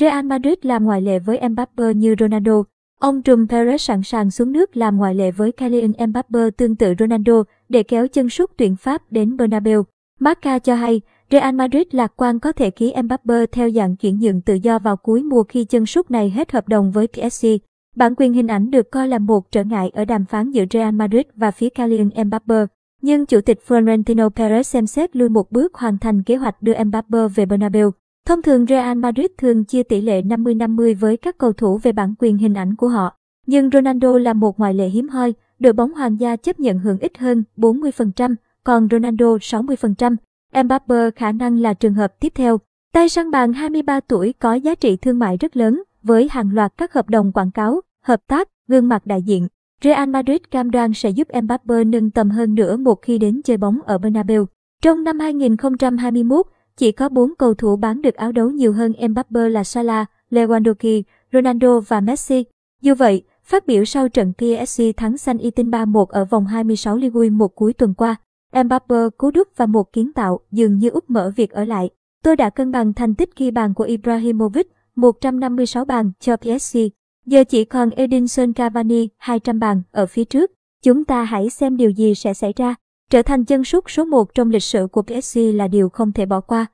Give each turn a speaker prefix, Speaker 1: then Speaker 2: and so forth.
Speaker 1: Real Madrid làm ngoại lệ với Mbappe như Ronaldo. Ông trùm Perez sẵn sàng xuống nước làm ngoại lệ với Kylian Mbappe tương tự Ronaldo để kéo chân sút tuyển Pháp đến Bernabeu. Marca cho hay, Real Madrid lạc quan có thể ký Mbappe theo dạng chuyển nhượng tự do vào cuối mùa khi chân sút này hết hợp đồng với PSG. Bản quyền hình ảnh được coi là một trở ngại ở đàm phán giữa Real Madrid và phía Kylian Mbappe. Nhưng Chủ tịch Florentino Perez xem xét lui một bước hoàn thành kế hoạch đưa Mbappe về Bernabeu. Thông thường Real Madrid thường chia tỷ lệ 50-50 với các cầu thủ về bản quyền hình ảnh của họ. Nhưng Ronaldo là một ngoại lệ hiếm hoi, đội bóng hoàng gia chấp nhận hưởng ít hơn 40%, còn Ronaldo 60%. Mbappe khả năng là trường hợp tiếp theo. Tay săn bàn 23 tuổi có giá trị thương mại rất lớn, với hàng loạt các hợp đồng quảng cáo, hợp tác, gương mặt đại diện. Real Madrid cam đoan sẽ giúp Mbappe nâng tầm hơn nữa một khi đến chơi bóng ở Bernabeu. Trong năm 2021, chỉ có 4 cầu thủ bán được áo đấu nhiều hơn Mbappe là Salah, Lewandowski, Ronaldo và Messi. Dù vậy, phát biểu sau trận PSG thắng San Itin 3-1 ở vòng 26 Ligue một cuối tuần qua, Mbappe cú đúc và một kiến tạo dường như úp mở việc ở lại. Tôi đã cân bằng thành tích ghi bàn của Ibrahimovic, 156 bàn cho PSG. Giờ chỉ còn Edinson Cavani, 200 bàn ở phía trước. Chúng ta hãy xem điều gì sẽ xảy ra. Trở thành chân sút số 1 trong lịch sử của PSG là điều không thể bỏ qua.